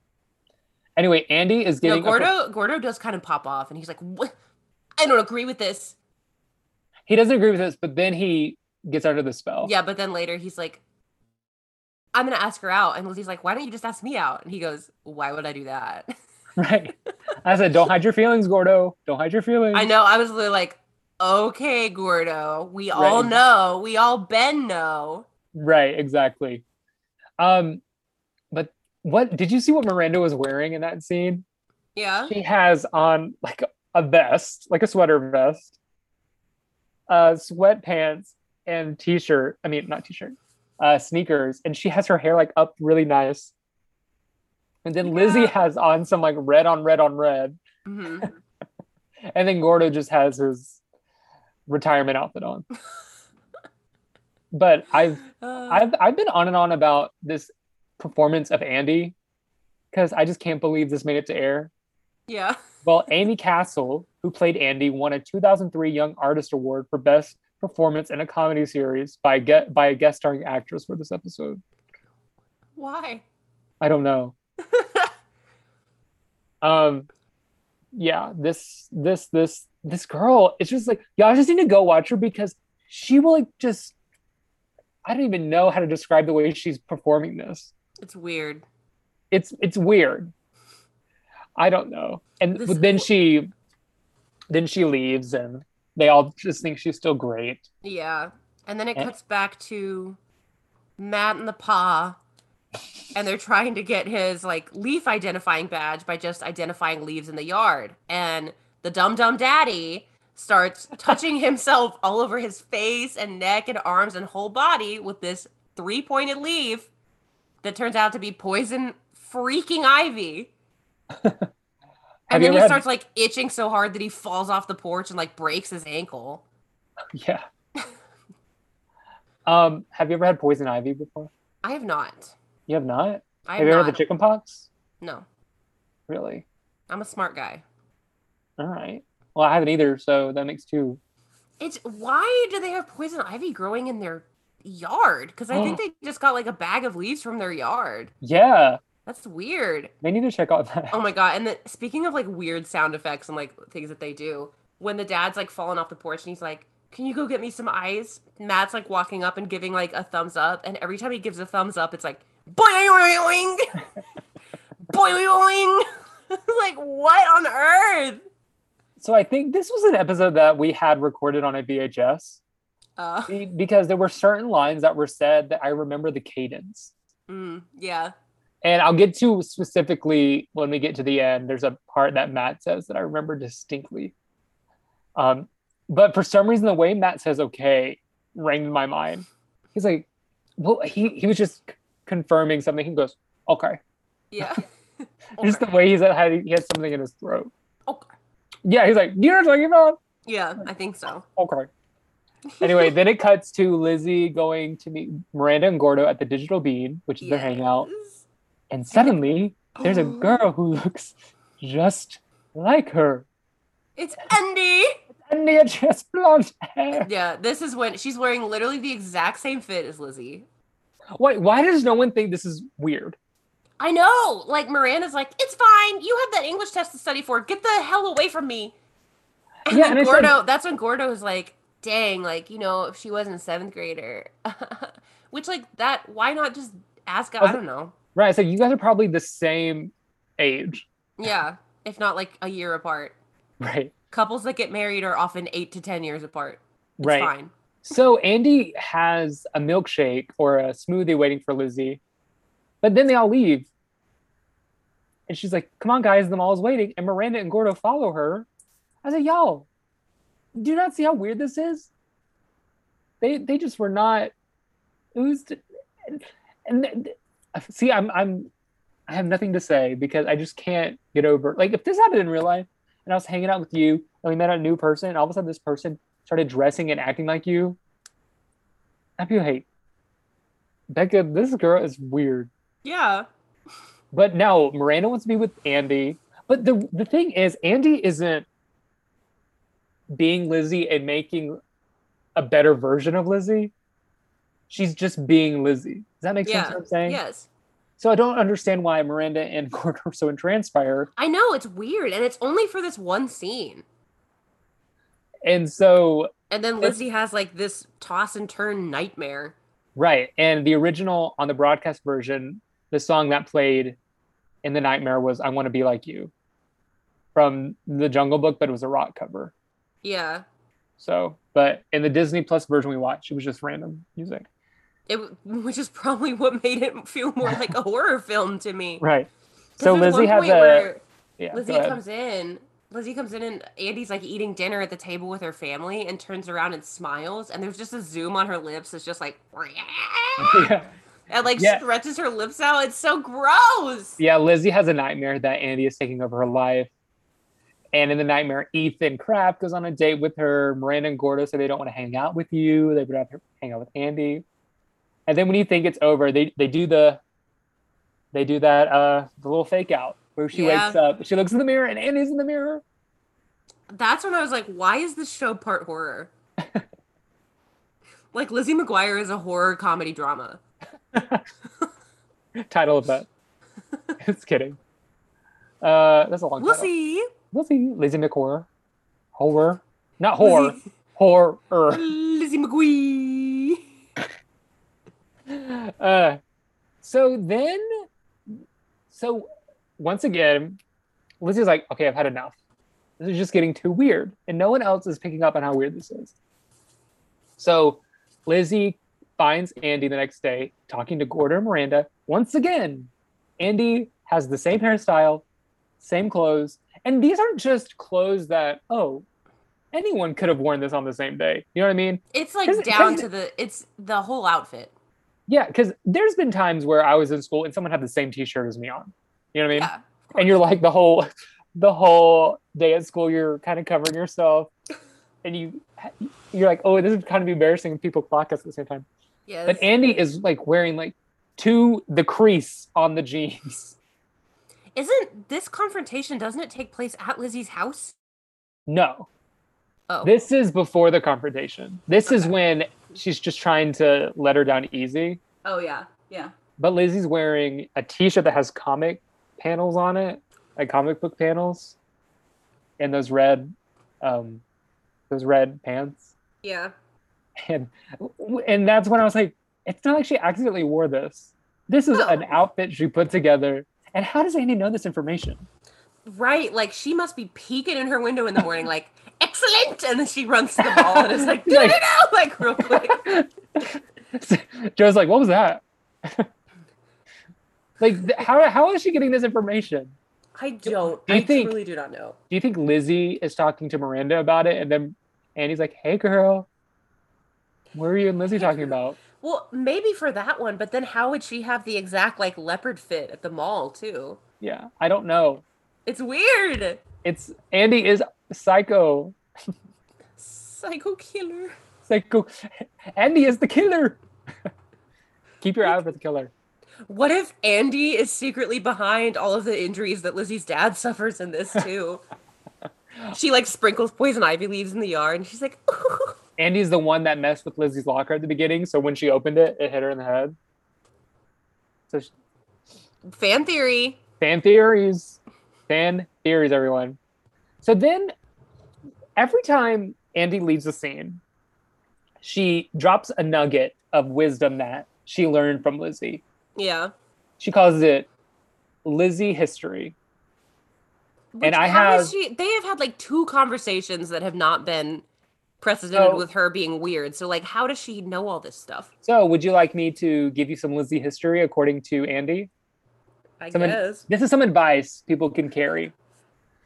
Anyway, Andy is No, getting pro- Gordo Gordo does kind of pop off and he's like, what? I don't agree with this. he doesn't agree with this, but then he gets under the spell. Yeah, but then later he's like, I'm gonna ask her out. And Lizzie's like, why don't you just ask me out? And he goes, Why would I do that? Right. I said, Don't hide your feelings, Gordo. Don't hide your feelings. I know. I was literally like, okay, Gordo. We all know. We all Ben know. Right, exactly. Um, but what did you see what Miranda was wearing in that scene? Yeah. She has on like a vest, like a sweater vest, uh, sweatpants and t-shirt. I mean, not t-shirt, uh, sneakers, and she has her hair like up really nice. And then Lizzie has on some like red on red on red, hmm and then Gordo just has his retirement outfit on. but I've Uh, I've I've been on and on about this performance of Andy because I just can't believe this made it to air. yeah. Well, Amy Castle, who played Andy, won a 2003 Young Artist Award for Best Performance in a Comedy Series by get by a guest starring actress for this episode. Why? I don't know. Um, yeah, this this this this girl, it's just like y'all just need to go watch her because she will like just. I don't even know how to describe the way she's performing this. It's weird. it's it's weird. I don't know. And This- but then she then she leaves and they all just think she's still great. Yeah. And then it Eh. cuts back to Matt and the Pa. And they're trying to get his like leaf identifying badge by just identifying leaves in the yard. And the dum dum daddy starts touching himself all over his face and neck and arms and whole body with this three pointed leaf that turns out to be poison freaking ivy. And then he had- starts like itching so hard that he falls off the porch and like breaks his ankle. Yeah. um, have you ever had poison ivy before? I have not. You have not? I Have, have you ever had the chicken pox? no, Really? I'm a smart guy. All right. Well, I haven't either, so that makes two. It's why do they have poison ivy growing in their yard? Because I think mm. they just got like a bag of leaves from their yard. Yeah, That's weird. they need to check out that. Oh my god! And then speaking of like weird sound effects and like things that they do, when the dad's like falling off the porch and he's like, "Can you go get me some ice?" Matt's like walking up and giving like a thumbs up, and every time he gives a thumbs up, it's like boing boing. like what on earth? So I think this was an episode that we had recorded on a VHS Uh, because there were certain lines that were said that I remember the cadence. mm, yeah. And I'll get to specifically when we get to the end. There's a part that Matt says that I remember distinctly. Um, but for some reason, the way Matt says "okay" rang in my mind. He's like, well, he he was just c- confirming something. He goes, "Okay," Yeah. just the way he said had he had something in his throat. Okay. Yeah, he's like, "You're talking about." Yeah, I think so. Okay. Anyway, then it cuts to Lizzie going to meet Miranda and Gordo at the Digital Bean, which is their hangout. And suddenly, there's a oh. girl who looks just like her. It's Andy. And they had just blonde hair. Yeah, this is when she's wearing literally the exact same fit as Lizzie. Wait, why does no one think this is weird? I know. Like Miranda's like, it's fine. You have that English test to study for. Get the hell away from me. And Yeah, and I Gordo, that's when Gordo was like, dang, like, you know, if she wasn't a seventh grader. Which like that, why not just ask I it- don't know. Right. So you guys are probably the same age. Yeah. If not like a year apart. Right. Couples that get married are often eight to ten years apart. It's right. fine. So Andy has a milkshake or a smoothie waiting for Lizzie, but then they all leave. And she's like, come on, guys, the mall is waiting. And Miranda and Gordo follow her. I said, y'all, do you not see how weird this is? They they just were not it was and, and see I'm I'm I have nothing to say because I just can't get over like if this happened in real life and I was hanging out with you and we met a new person and all of a sudden this person started dressing and acting like you, I'd be hate. Becca, this girl is weird. Yeah. But now Miranda wants to be with Andy. But the the thing is, Andy isn't being Lizzie and making a better version of Lizzie. She's just being Lizzie. Does that make Yeah. sense? What I'm saying. Yes. So I don't understand why Miranda and Gordon are so entranced by her. I know it's weird, and it's only for this one scene. And so And then Lizzie has like this toss and turn nightmare. right, and the original on the broadcast version, the song that played in the nightmare was "I Want to Be Like You" from the Jungle Book, but it was a rock cover. Yeah. So, but in the Disney Plus version we watched, it was just random music. It, which is probably what made it feel more like a horror film to me. Right. So Lizzie has a yeah. Lizzie comes in. Lizzie comes in and Andy's like eating dinner at the table with her family and turns around and smiles and there's just a zoom on her lips. It's just like yeah. And like Yeah. stretches her lips out. It's so gross. yeah, Lizzie has a nightmare that Andy is taking over her life. And in the nightmare, Ethan Craft goes on a date with her. Miranda and Gordo say they don't want to hang out with you. They would rather hang out with Andy. And then when you think it's over, they they do the they do that uh the little fake out where she Yeah. wakes up, she looks in the mirror, and Andy's in the mirror. That's when I was like, why is this show part horror? like Lizzie McGuire is a horror comedy drama. Title of that. Just kidding. Uh, that's a long We'll title. see. We'll see. Lizzie McHorror. Horror. Not horror. Lizzie, Horror. Lizzie McGuire. Uh, so then, so once again, Lizzie's like, okay, I've had enough. This is just getting too weird. And no one else is picking up on how weird this is. So Lizzie finds Andy the next day talking to Gordon and Miranda. Once again, Andy has the same hairstyle, same clothes. And these aren't just clothes that, oh, anyone could have worn this on the same day. You know what I mean? It's like 'Cause- down 'cause- to the it's the whole outfit. Yeah, because there's been times where I was in school and someone had the same T-shirt as me on. You know what I mean? Yeah. And you're like the whole, the whole day at school, you're kind of covering yourself, and you, you're like, oh, this is kind of embarrassing. if People clock us at the same time. Yes. But Andy is like wearing like to the crease on the jeans. Isn't this confrontation doesn't it take place at Lizzie's house? No, Oh. this is before the confrontation. This is when she's just trying to let her down easy. oh yeah. Yeah. But Lizzie's wearing a T-shirt that has comic panels on it, like comic book panels, and those red, um, those red pants. Yeah. And and that's when I was like, it's not like she accidentally wore this. This is No. an outfit she put together. And how does Andy know this information? Right. Like she must be peeking in her window in the morning, like, excellent. And then she runs to the ball and is like, no, no, no, like real quick. Jo's like, what was that? like, how how is she getting this information? I don't. Do you I think- truly do not know. Do you think Lizzie is talking to Miranda about it, and then Andy's like, "Hey, girl, what were you and Lizzie talking about?" Well, maybe for that one, but then how would she have the exact like leopard fit at the mall too? Yeah, I don't know. It's weird. It's Andy is psycho. Psycho killer. Psycho. Andy is the killer. Keep your eye out for the killer. What if Andy is secretly behind all of the injuries that Lizzie's dad suffers in this too? she like sprinkles poison ivy leaves in the yard and she's like, Andy's the one that messed with Lizzie's locker at the beginning, so when she opened it, it hit her in the head. So she- fan theory. fan theories fan theories everyone so then every time andy leaves the scene she drops a nugget of wisdom that she learned from lizzie Yeah. she calls it lizzie history Which, I how have- she they have had like two conversations that have not been precedented So- with her being weird. So like how does she know all this stuff? so would you like me to give you some lizzie history according to andy I Someone- guess. this is some advice people can carry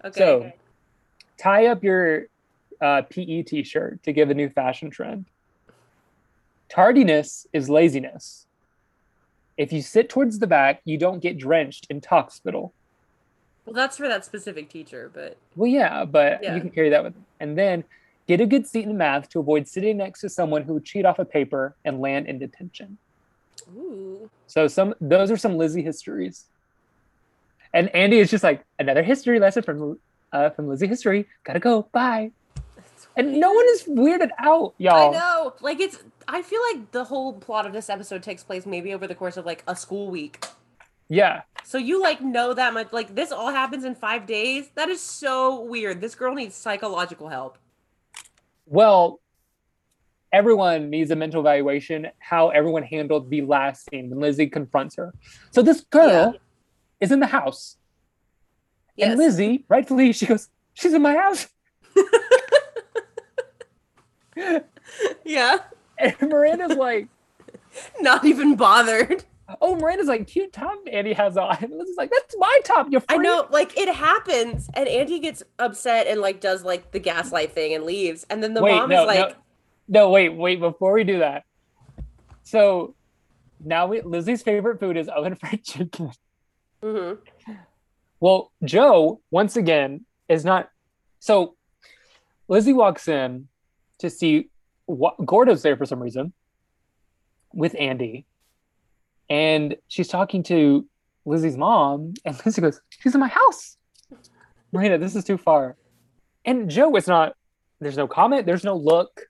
Okay. so tie up your uh, pe t-shirt to give a new fashion trend tardiness is laziness if you sit towards the back you don't get drenched in talk spittle well that's for that specific teacher, but well yeah but Yeah. you can carry that with and then get a good seat in math to avoid sitting next to someone who would cheat off a paper and land in detention Ooh. So some those are some Lizzie histories. And Andy is just like another history lesson from uh, from Lizzie history. Gotta go. Bye. And no one is weirded out, y'all. I know. Like it's I feel like the whole plot of this episode takes place maybe over the course of like a school week. Yeah. So you like know that much like this all happens in 5 days? That is so weird. This girl needs psychological help. Well, everyone needs a mental evaluation how everyone handled the last scene when Lizzie confronts her. So this girl Yeah. is in the house. Yes. And Lizzie, rightfully, she goes, She's in my house. yeah. And Miranda's like, Not even bothered. Oh, Miranda's like, cute top Andy has on. And Lizzie's like, That's my top, you're I freak." know, like it happens, and Andy gets upset and like does like the gaslight thing and leaves, and then the wait, mom no, is like, no, no, wait, wait, before we do that. So now we, Lizzie's favorite food is oven fried chicken. "Mhm." Well, Jo, once again, is not. So Lizzie walks in to see what Gordo's there for some reason with Andy. And she's talking to Lizzie's mom, and Lizzie goes, She's in my house. Marina, this is too far. And Jo is not, there's no comment, there's no look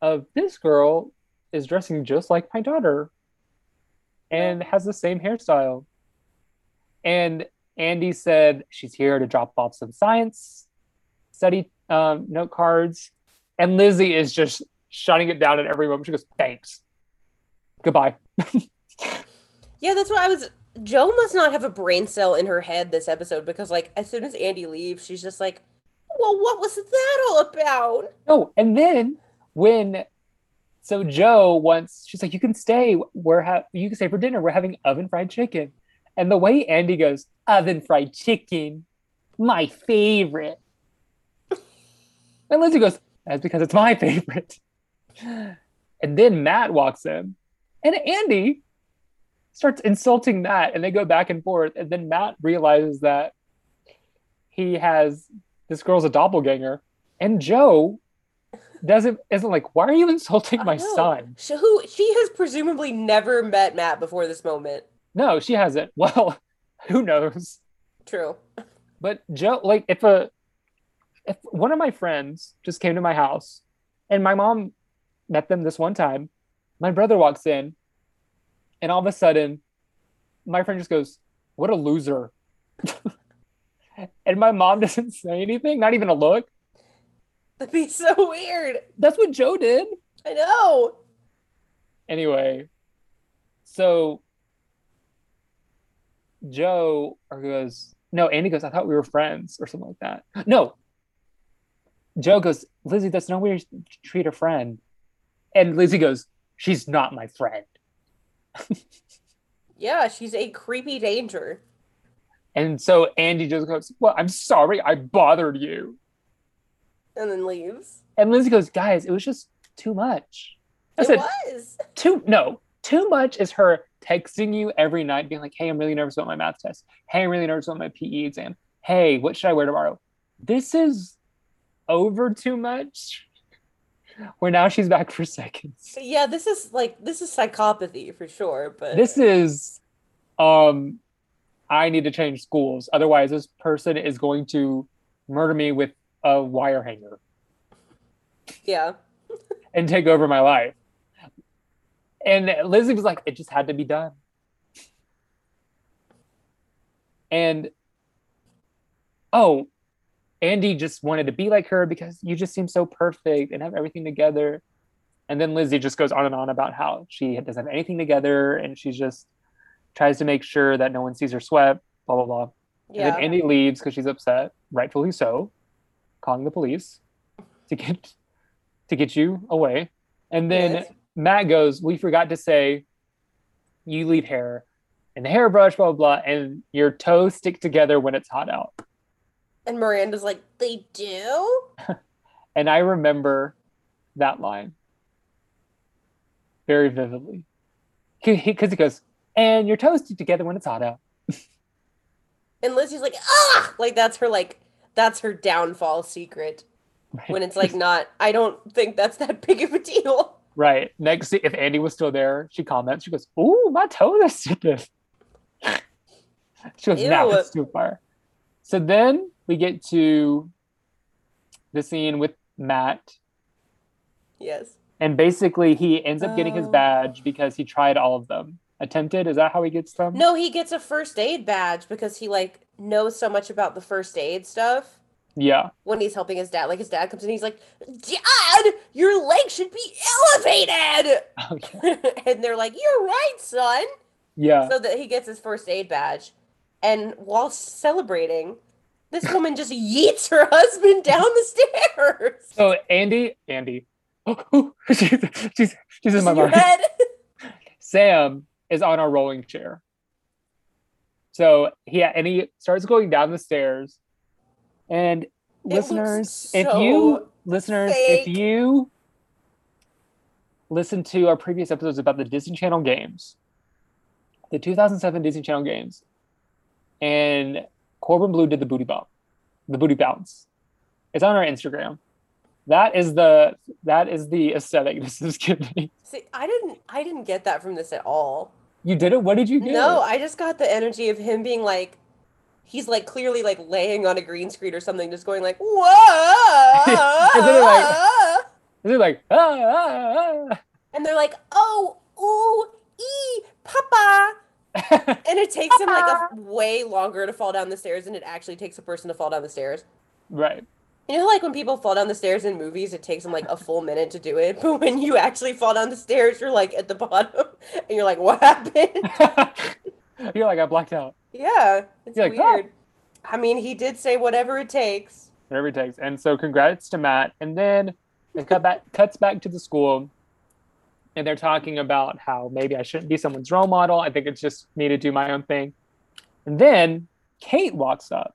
of this girl is dressing just like my daughter and has the same hairstyle. And Andy said she's here to drop off some science study um, note cards. And Lizzie is just shutting it down at every moment. She goes, thanks. Goodbye. Yeah, that's why I was. Jo must not have a brain cell in her head this episode because, like, as soon as Andy leaves, she's just like, "Well, what was that all about?" Oh, and then when so Jo wants she's like, you can stay. We're ha- you can stay for dinner. We're having oven fried chicken. And the way Andy goes, oven fried chicken, my favorite. and Lizzie goes, that's because it's my favorite. And then Matt walks in, and Andy starts insulting Matt, and they go back and forth. And then Matt realizes that he has this girl's a doppelganger, and Jo doesn't isn't like, why are you insulting my son? She, who she has presumably never met Matt before this moment. No, she hasn't. Well, who knows? True. But Jo, like, if a if one of my friends just came to my house, and my mom met them this one time, my brother walks in, and all of a sudden, my friend just goes, "What a loser," and my mom doesn't say anything, not even a look. That'd be so weird. That's what Jo did. I know. anyway, so Jo or goes, no, Andy goes, I thought we were friends or something like that. No. Jo goes, Lizzie, that's no way to treat a friend. And Lizzie goes, She's not my friend. Yeah, she's a creepy danger. And so Andy just goes, Well, I'm sorry I bothered you. And then leaves. And Lizzie goes, Guys, it was just too much. I it said, was. too no too much is her texting you every night being like hey i'm really nervous about my math test hey i'm really nervous about my pe exam hey what should i wear tomorrow this is over too much where now she's back for seconds Yeah, this is like this is psychopathy for sure, but this is um i need to change schools otherwise this person is going to murder me with a wire hanger yeah. and take over my life. And Lizzie was like, it just had to be done. And oh, Andy just wanted to be like her because you just seem so perfect and have everything together. And then Lizzie just goes on and on about how she doesn't have anything together and she just tries to make sure that no one sees her sweat, blah, blah, blah. And Yeah. then Andy leaves because she's upset, rightfully so, calling the police to get to get you away. And then Yes. Matt goes, We forgot to say you leave hair and the hairbrush, blah, blah, blah, and your toes stick together when it's hot out. And Miranda's like, they do? And I remember that line very vividly. Because he goes, and your toes stick together when it's hot out. And Lizzie's like, ah! Like that's her like that's her downfall secret. When it's like not I don't think that's that big of a deal. Right. Next, if Andy was still there, she comments. She goes, "Ooh, my toe is stupid." she goes, "Now Ew. it's too far." So then we get to the scene with Matt, Yes. and basically he ends up getting his Oh. badge because he tried all of them. Attempted. Is that how he gets them? No, he gets a first aid badge because he like knows so much about the first aid stuff Yeah. when he's helping his dad. Like his dad comes in, he's like, "Dad, your leg should be elevated," yeah. and they're like, "You're right, son." Yeah. So that he gets his first aid badge, and while celebrating, this woman just yeets her husband down the stairs. So Andy, Andy, she's, she's, she's in my in mind. Sam is on a rolling chair. So he and he starts going down the stairs. And looks listeners, if you listeners, fake. if you listen to our previous episodes about the Disney Channel games, the 2007 Disney Channel games, and Corbin Bleu did the booty bump, the booty bounce. It's on our Instagram. That is the that is the aesthetic this is giving. Me. See, I didn't, I didn't get that from this at all. You did it. What did you do? No, I just got the energy of him being like, he's like clearly like laying on a green screen or something, just going like, whoa, And they're like- Is it like ah, ah, and they're like, oh, ooh, ee, papa. And it takes him like a way longer to fall down the stairs than it actually takes a person to fall down the stairs. right? You know, like when people fall down the stairs in movies, it takes them like a full minute to do it. But when you actually fall down the stairs, you're like at the bottom and you're like, what happened? You're like I blacked out. yeah, it's You're like, "Ah." weird. I mean, he did say whatever it takes. Whatever it takes. And so congrats to Matt. And then it cut back cuts back to the school and they're talking about how maybe I shouldn't be someone's role model. I think it's just me to do my own thing. And then Kate walks up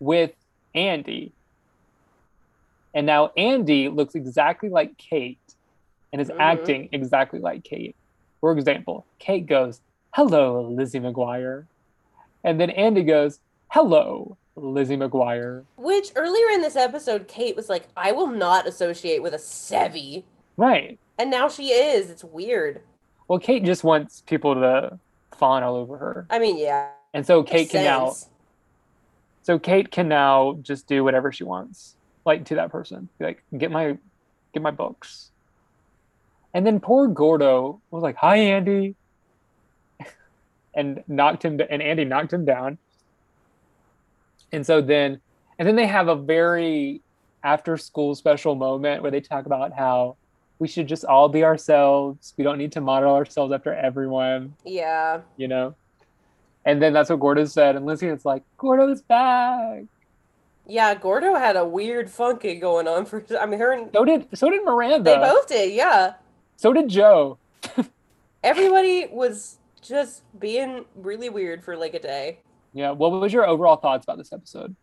with Andy. And now Andy looks exactly like Kate and is Mhm. acting exactly like Kate. For example, Kate goes, Hello, Lizzie McGuire. And then Andy goes, Hello, Lizzie McGuire. Which earlier in this episode, Kate was like, I will not associate with a Sevi. Right. And now she is. It's weird. Well, Kate just wants people to fawn all over her. I mean, yeah. And so Kate can now so Kate can now just do whatever she wants. Like to that person. Be like, get my get my books. And then poor Gordo was like, Hi Andy. and knocked him and Andy knocked him down. And so then and then they have a very after school special moment where they talk about how we should just all be ourselves. We don't need to model ourselves after everyone Yeah. you know? And then that's what Gordo said. And Lizzie is like, Gordo's back. Yeah, Gordo had a weird funky going on for I mean her and So did so did Miranda. they both did, yeah. So did Jo. Everybody was just being really weird for like a day. Yeah. What was your overall thoughts about this episode?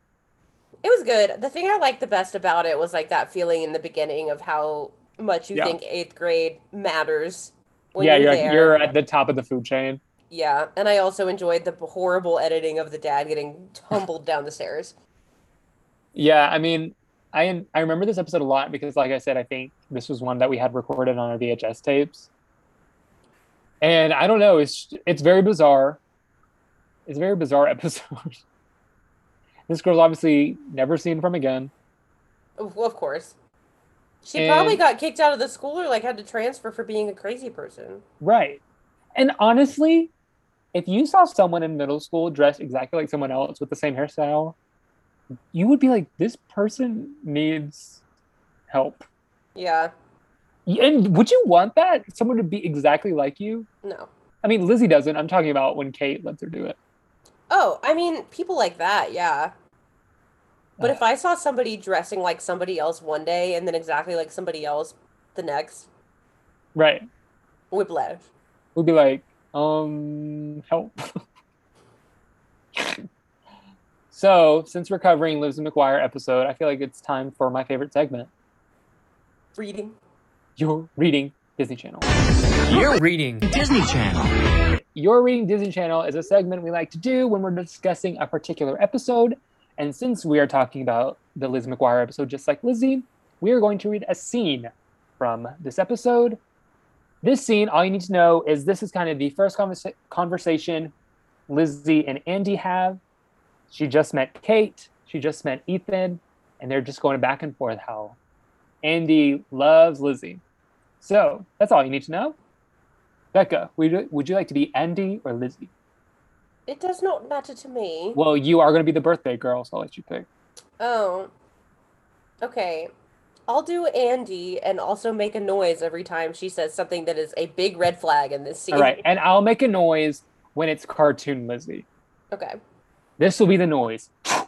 It was good. The thing I liked the best about it was like that feeling in the beginning of how much you Yeah. think eighth grade matters when yeah, you're you're you're at the top of the food chain. Yeah, and I also enjoyed the horrible editing of the dad getting tumbled down the stairs. Yeah, I mean, I I remember this episode a lot because, like I said, I think this was one that we had recorded on our VHS tapes. And I don't know, it's it's very bizarre. It's a very bizarre episode. this girl's obviously never seen from again. Of of course. She And- probably got kicked out of the school or like had to transfer for being a crazy person. Right. And honestly, if you saw someone in middle school dressed exactly like someone else with the same hairstyle, you would be like, this person needs help. Yeah. And would you want that? Someone to be exactly like you? No. I mean, Lizzie doesn't. I'm talking about when Kate lets her do it. Oh, I mean, people like that, yeah. But if I saw somebody dressing like somebody else one day and then exactly like somebody else the next, Right. whiplash. We'd be like, um, help. so, since we're covering Lizzie McGuire episode, I feel like it's time for my favorite segment. Reading. You're reading Disney Channel. You're reading Disney Channel. Your Reading Disney Channel is a segment we like to do when we're discussing a particular episode. And since we are talking about the Liz McGuire episode, just like Lizzie, we are going to read a scene from this episode. This scene, all you need to know is this is kind of the first conversa- conversation Lizzie and Andy have. She just met Kate, she just met Ethan, and they're just going back and forth how Andy loves Lizzie. So that's all you need to know. Becca, would you, would you like to be Andy or Lizzie? It does not matter to me. Well, you are going to be the birthday girl, so I'll let you pick. Oh. Okay. I'll do Andy and also make a noise every time she says something that is a big red flag in this scene. All right, and I'll make a noise when it's cartoon Lizzie. Okay. This will be the noise.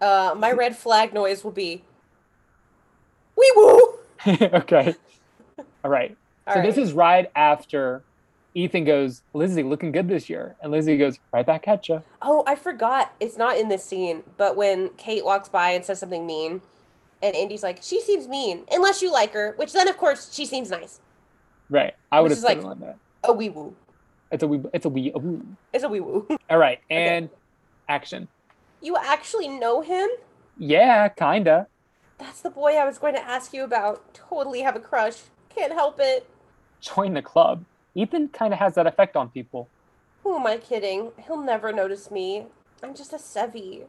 Uh, my red flag noise will be wee woo. okay. All right. All so right. this is right after Ethan goes, Lizzie, looking good this year. And Lizzie goes, right back at you. Oh, I forgot. It's not in this scene, but when Kate walks by and says something mean, and Andy's like, "She seems mean, unless you like her," which then, of course, she seems nice. Right. I would Which have said like- like that. A wee woo. It's a wee, it's a wee, a woo. It's a wee woo. All right. And action. You actually know him? Yeah, kinda. That's the boy I was going to ask you about. Totally have a crush. Can't help it. Join the club. Ethan kind of has that effect on people. Who am I kidding? He'll never notice me. I'm just a Sevi.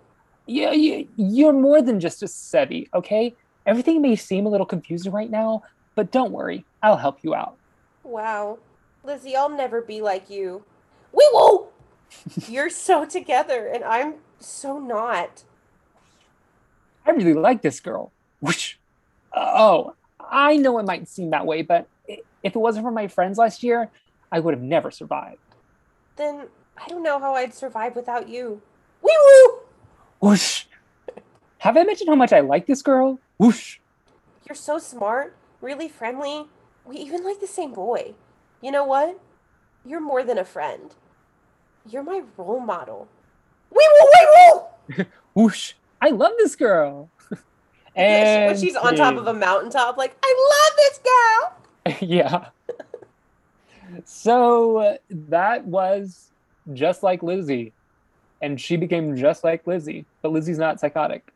Yeah, you, you're more than just a Sevi, okay? Everything may seem a little confusing right now, but don't worry. I'll help you out. Wow. Lizzie, I'll never be like you. Wee woo! You're so together, and I'm so not. I really like this girl. Whoosh. Oh, I know it might seem that way, but if it wasn't for my friends last year, I would have never survived. Then I don't know how I'd survive without you. Wee woo! Whoosh. Have I mentioned how much I like this girl? Whoosh. You're so smart, really friendly. We even like the same boy. You know what? You're more than a friend. You're my role model. Wee woo, wee woo! Whoosh. I love this girl. when she's on top of a mountaintop, like, I love this girl! yeah. So that was just like Lizzie. And she became just like Lizzie, but Lizzie's not psychotic.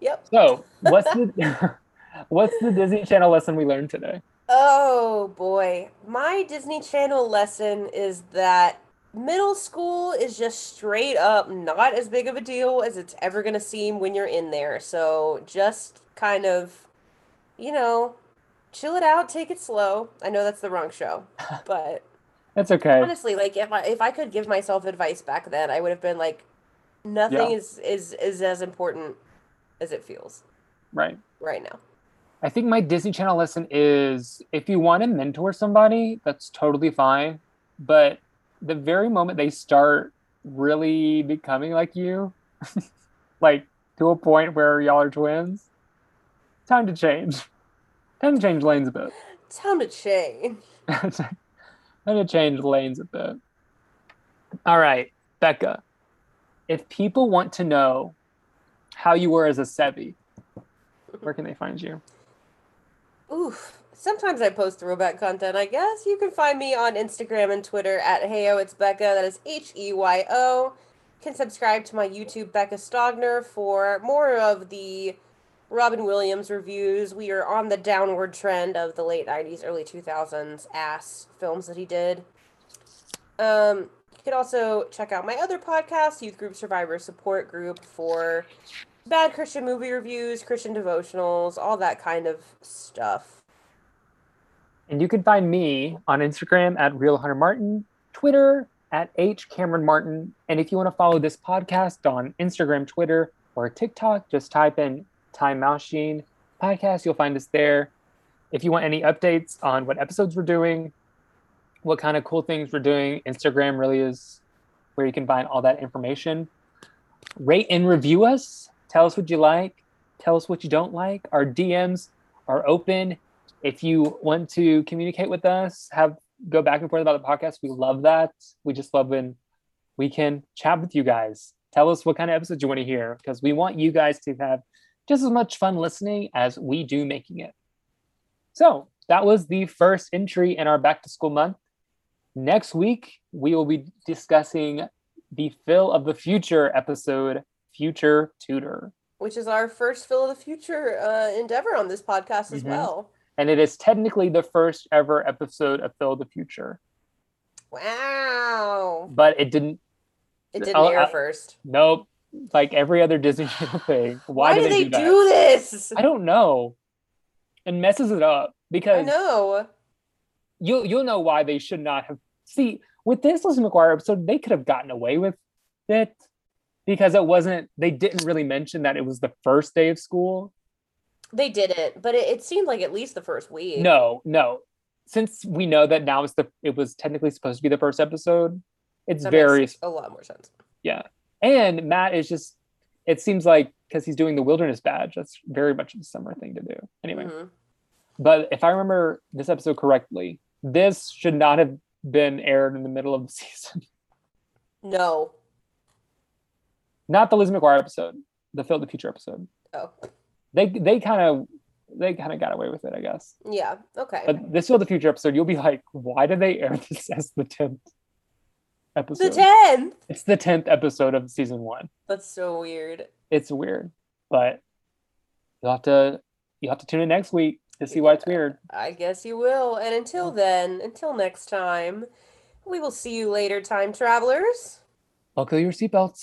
Yep. So, what's the what's the Disney Channel lesson we learned today? Oh boy. My Disney Channel lesson is that middle school is just straight up not as big of a deal as it's ever going to seem when you're in there. So just kind of, you know, chill it out, take it slow. I know that's the wrong show, but That's okay. honestly, like if I if I could give myself advice back then, I would have been like, nothing Yeah. is is is as important as it feels Right. right now. I think my Disney Channel lesson is if you want to mentor somebody, that's totally fine. But the very moment they start really becoming like you, like to a point where y'all are twins, time to change. Time to change lanes a bit. Time to change. time to change lanes a bit. All right, Becca. If people want to know how you were as a Sevi, where can they find you? Oof. Sometimes I post throwback content, I guess. You can find me on Instagram and Twitter at Heyo It's Becca. That is H E Y O. Can subscribe to my YouTube, Becca Stogner, for more of the Robin Williams reviews. We are on the downward trend of the late 90s, early 2000s ass films that he did. Um, you could also check out my other podcast, Youth Group Survivor Support Group, for bad Christian movie reviews, Christian devotionals, all that kind of stuff. And you can find me on Instagram at Real Hunter Martin, Twitter at H Cameron Martin. And if you want to follow this podcast on Instagram, Twitter, or TikTok, just type in Time Machine Podcast. You'll find us there. If you want any updates on what episodes we're doing, what kind of cool things we're doing, Instagram really is where you can find all that information. Rate and review us. Tell us what you like. Tell us what you don't like. Our DMs are open if you want to communicate with us, have go back and forth about the podcast, we love that. We just love when we can chat with you guys. Tell us what kind of episodes you want to hear because we want you guys to have just as much fun listening as we do making it. So that was the first entry in our back to school month. Next week, we will be discussing the Phil of the Future episode, Future Tutor. which is our first Phil of the Future uh, endeavor on this podcast as Mhm. well. And it is technically the first ever episode of Phil of the Future, Wow. but it didn't. It didn't air I- first. Nope. Like every other Disney Channel thing. Why, Why, do they, do, do this? I don't know. And messes it up because I know. you'll you'll know why they should not have. See, with this Lizzie McGuire episode, they could have gotten away with it because it wasn't. They didn't really mention that it was the first day of school. They didn't, but it, it seemed like at least the first week. No, no. Since we know that now it's the it was technically supposed to be the first episode, it's That very makes a lot more sense. And Matt is just. It seems like because he's doing the wilderness badge, that's very much a summer thing to do. Anyway, Mhm. but if I remember this episode correctly, this should not have been aired in the middle of the season. No. Not the Liz McGuire episode, the Phil the Future episode. Oh. They they kind of they kind of got away with it, I guess. Yeah. Okay. But this Phil the Future episode, you'll be like, why did they air this as the tenth episode? the tenth. It's the tenth episode of season one. That's so weird. It's weird, but you'll have to you will have to tune in next week to see why it's weird. I guess you will. And until mm. then, until next time, we will see you later, time travelers. Buckle your seatbelts.